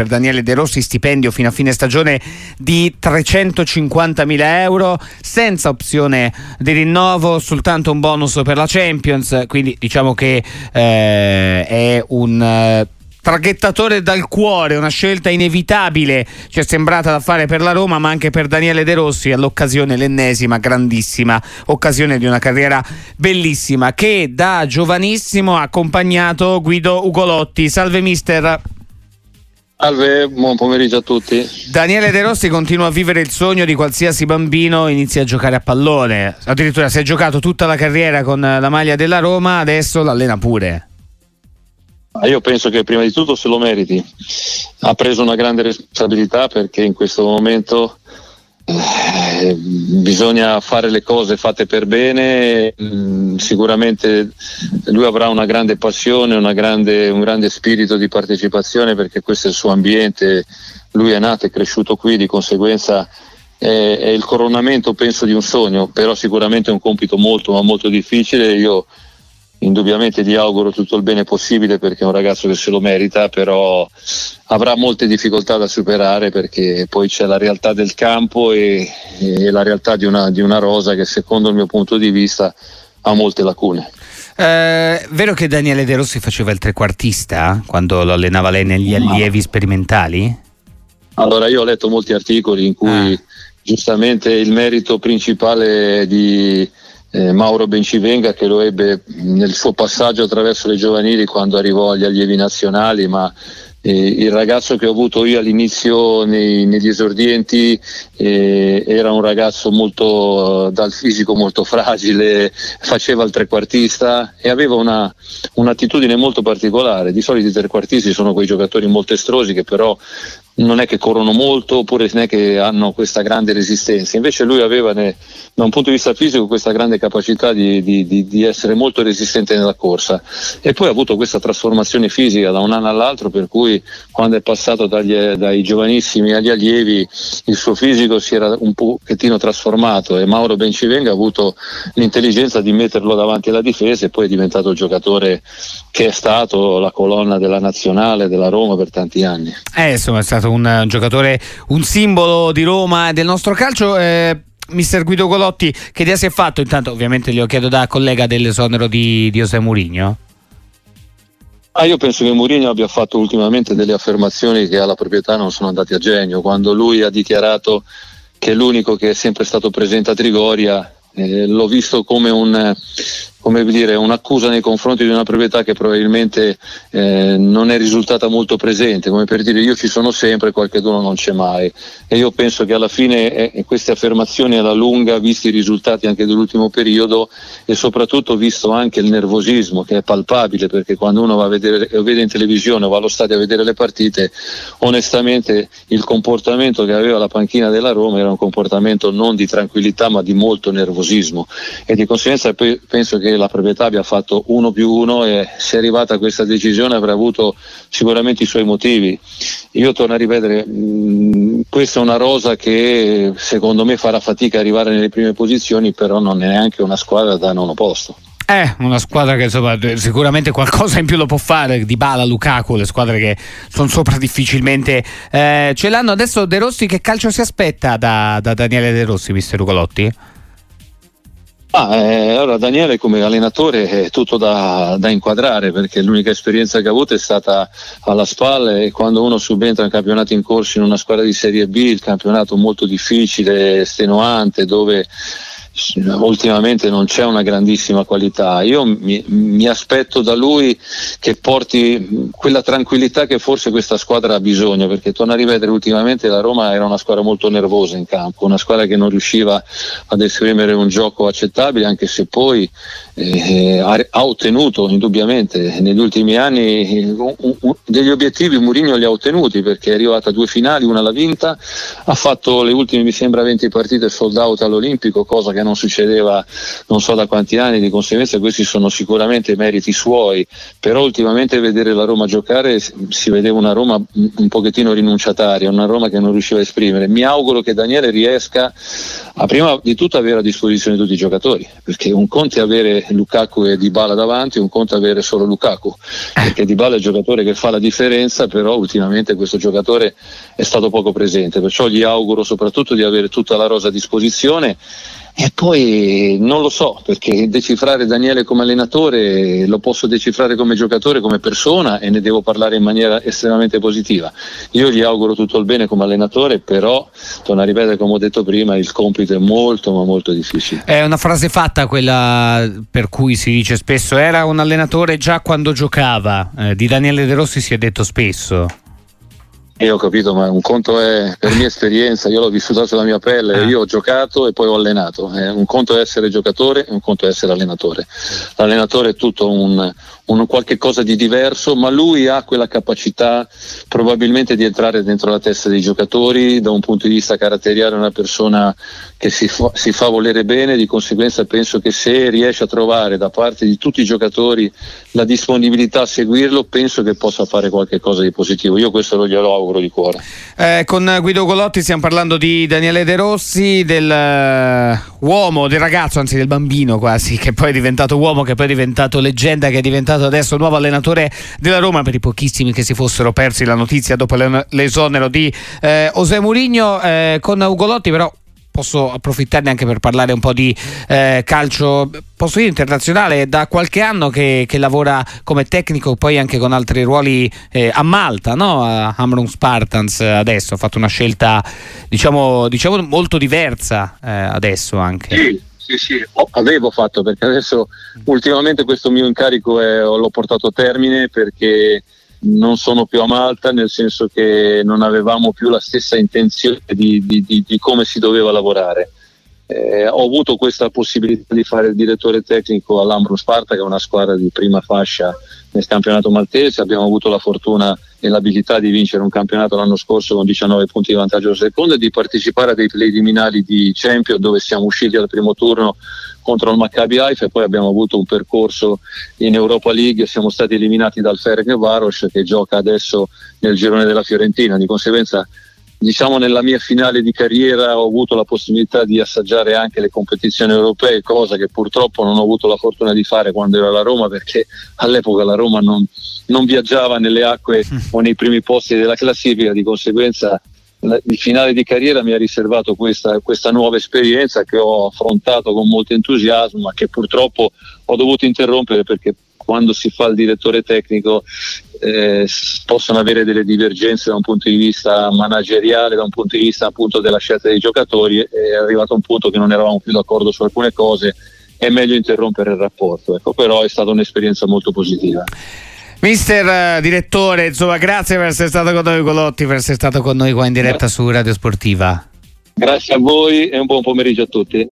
per Daniele De Rossi, stipendio fino a fine stagione di 350.000 euro, senza opzione di rinnovo, soltanto un bonus per la Champions, quindi diciamo che eh, è un... Eh, traghettatore dal cuore, una scelta inevitabile ci è sembrata da fare per la Roma ma anche per Daniele De Rossi all'occasione l'ennesima grandissima occasione di una carriera bellissima che da giovanissimo ha accompagnato Guido Ugolotti. Salve mister. Salve, buon pomeriggio a tutti. Daniele De Rossi continua a vivere il sogno di qualsiasi bambino inizia a giocare a pallone. Addirittura si è giocato tutta la carriera con la maglia della Roma, adesso l'allena pure. Io penso che prima di tutto se lo meriti. Ha preso una grande responsabilità perché in questo momento eh, bisogna fare le cose fatte per bene. Mm, sicuramente lui avrà una grande passione, una grande, un grande spirito di partecipazione perché questo è il suo ambiente. Lui è nato e cresciuto qui, di conseguenza è, è il coronamento, penso, di un sogno, però sicuramente è un compito molto, ma molto difficile. Io indubbiamente gli auguro tutto il bene possibile perché è un ragazzo che se lo merita, però avrà molte difficoltà da superare perché poi c'è la realtà del campo e, e la realtà di una, di una, rosa che secondo il mio punto di vista ha molte lacune. Eh, vero che Daniele De Rossi faceva il trequartista quando lo allenava lei negli allievi sperimentali? Allora io ho letto molti articoli in cui ah. giustamente il merito principale di eh, Mauro Bencivenga che lo ebbe nel suo passaggio attraverso le giovanili quando arrivò agli allievi nazionali, ma eh, il ragazzo che ho avuto io all'inizio nei, negli esordienti eh, era un ragazzo molto dal fisico molto fragile, faceva il trequartista e aveva una, un'attitudine molto particolare. Di solito i trequartisti sono quei giocatori molto estrosi che però non è che corrono molto oppure non è che hanno questa grande resistenza. Invece lui aveva ne, da un punto di vista fisico questa grande capacità di, di, di, di, essere molto resistente nella corsa e poi ha avuto questa trasformazione fisica da un anno all'altro per cui quando è passato dagli, dai giovanissimi agli allievi il suo fisico si era un pochettino trasformato e Mauro Bencivenga ha avuto l'intelligenza di metterlo davanti alla difesa e poi è diventato il giocatore che è stato la colonna della nazionale della Roma per tanti anni. Eh, insomma stato un, un giocatore, un simbolo di Roma e del nostro calcio. Eh, mister Guido Golotti, che idea si è fatto? Intanto ovviamente glielo chiedo da collega dell'esonero di, di José Mourinho. Ah, io penso che Mourinho abbia fatto ultimamente delle affermazioni che alla proprietà non sono andate a genio. Quando lui ha dichiarato che l'unico che è sempre stato presente a Trigoria, eh, l'ho visto come un, come dire, un'accusa nei confronti di una proprietà che probabilmente eh, non è risultata molto presente, come per dire io ci sono sempre, qualcuno non c'è mai. E io penso che alla fine eh, queste affermazioni alla lunga, visti i risultati anche dell'ultimo periodo e soprattutto visto anche il nervosismo che è palpabile, perché quando uno va a vedere, vede in televisione o va allo stadio a vedere le partite, onestamente il comportamento che aveva la panchina della Roma era un comportamento non di tranquillità ma di molto nervosismo e di conseguenza penso che che la proprietà abbia fatto uno più uno e se è arrivata a questa decisione avrà avuto sicuramente i suoi motivi. Io torno a ripetere, mh, questa è una rosa che secondo me farà fatica a arrivare nelle prime posizioni, però non è neanche una squadra da nono posto. Eh, una squadra che insomma, sicuramente qualcosa in più lo può fare, di Bala, Lukaku, le squadre che sono sopra difficilmente eh, ce l'hanno. Adesso De Rossi che calcio si aspetta da, da Daniele De Rossi, mister Ugolotti? Ah, eh, allora Daniele come allenatore è tutto da, da, inquadrare perché l'unica esperienza che ha avuto è stata alla spalla e quando uno subentra in campionato in corso in una squadra di Serie B, il campionato molto difficile, estenuante, dove ultimamente non c'è una grandissima qualità. Io mi, mi, aspetto da lui che porti quella tranquillità che forse questa squadra ha bisogno, perché torna a rivedere ultimamente la Roma era una squadra molto nervosa in campo, una squadra che non riusciva ad esprimere un gioco accettabile, anche se poi eh, ha, ottenuto indubbiamente negli ultimi anni un, un, degli obiettivi Mourinho li ha ottenuti perché è arrivata a due finali, una l'ha vinta, ha fatto le ultime mi sembra 20 partite sold out all'Olimpico, cosa che non non succedeva non so da quanti anni, di conseguenza questi sono sicuramente meriti suoi, però ultimamente vedere la Roma giocare si vedeva una Roma un pochettino rinunciataria, una Roma che non riusciva a esprimere. Mi auguro che Daniele riesca a prima di tutto avere a disposizione tutti i giocatori, perché un conto è avere Lukaku e Dybala davanti, un conto è avere solo Lukaku, perché Dybala è il giocatore che fa la differenza, però ultimamente questo giocatore è stato poco presente, perciò gli auguro soprattutto di avere tutta la rosa a disposizione e poi non lo so, perché decifrare Daniele come allenatore lo posso decifrare come giocatore, come persona e ne devo parlare in maniera estremamente positiva. Io gli auguro tutto il bene come allenatore, però, torno a ripetere come ho detto prima, il compito è molto ma molto difficile. È una frase fatta quella per cui si dice spesso era un allenatore già quando giocava, eh, di Daniele De Rossi si è detto spesso. Io ho capito, ma un conto è per mia esperienza, io l'ho vissuta sulla mia pelle, ah. io ho giocato e poi ho allenato. Eh, un conto è essere giocatore e un conto è essere allenatore. L'allenatore è tutto un, un qualche cosa di diverso, ma lui ha quella capacità probabilmente di entrare dentro la testa dei giocatori, da un punto di vista caratteriale una persona che si fa, si fa volere bene, di conseguenza penso che se riesce a trovare da parte di tutti i giocatori la disponibilità a seguirlo, penso che possa fare qualcosa di positivo. Io questo lo glielo auguro di cuore. Eh, con Guido Golotti stiamo parlando di Daniele De Rossi, dell'uomo, uh, del ragazzo, anzi del bambino quasi, che poi è diventato uomo, che poi è diventato leggenda, che è diventato adesso nuovo allenatore della Roma per i pochissimi che si fossero persi la notizia dopo l'esonero di eh, José Mourinho eh, con Ugolotti però posso approfittarne anche per parlare un po' di eh, calcio, posso dire internazionale, da qualche anno che, che, lavora come tecnico, poi anche con altri ruoli eh, a Malta, no? a Amron Spartans adesso, ha fatto una scelta diciamo, diciamo molto diversa eh, adesso anche. Sì sì, sì, avevo fatto perché adesso ultimamente questo mio incarico è, l'ho portato a termine perché non sono più a Malta, nel senso che non avevamo più la stessa intenzione di, di, di, di come si doveva lavorare. Eh, ho avuto questa possibilità di fare il direttore tecnico all'Ambro Sparta, che è una squadra di prima fascia nel campionato maltese. Abbiamo avuto la fortuna e l'abilità di vincere un campionato l'anno scorso con 19 punti di vantaggio al secondo e di partecipare a dei preliminari di Champions dove siamo usciti al primo turno contro il Maccabi Haifa e poi abbiamo avuto un percorso in Europa League. Siamo stati eliminati dal Ferenc Varos che gioca adesso nel girone della Fiorentina. Di conseguenza diciamo nella mia finale di carriera ho avuto la possibilità di assaggiare anche le competizioni europee, cosa che purtroppo non ho avuto la fortuna di fare quando ero alla Roma perché all'epoca la Roma non, non viaggiava nelle acque o nei primi posti della classifica, di conseguenza il finale di carriera mi ha riservato questa, questa, nuova esperienza che ho affrontato con molto entusiasmo ma che purtroppo ho dovuto interrompere perché quando si fa il direttore tecnico eh, possono avere delle divergenze da un punto di vista manageriale, da un punto di vista appunto della scelta dei giocatori, è arrivato un punto che non eravamo più d'accordo su alcune cose, è meglio interrompere il rapporto, ecco, però è stata un'esperienza molto positiva. Mister uh, direttore, insomma, grazie per essere stato con noi Colotti, per essere stato con noi qua in diretta su Radio Sportiva. Grazie a voi e un buon pomeriggio a tutti.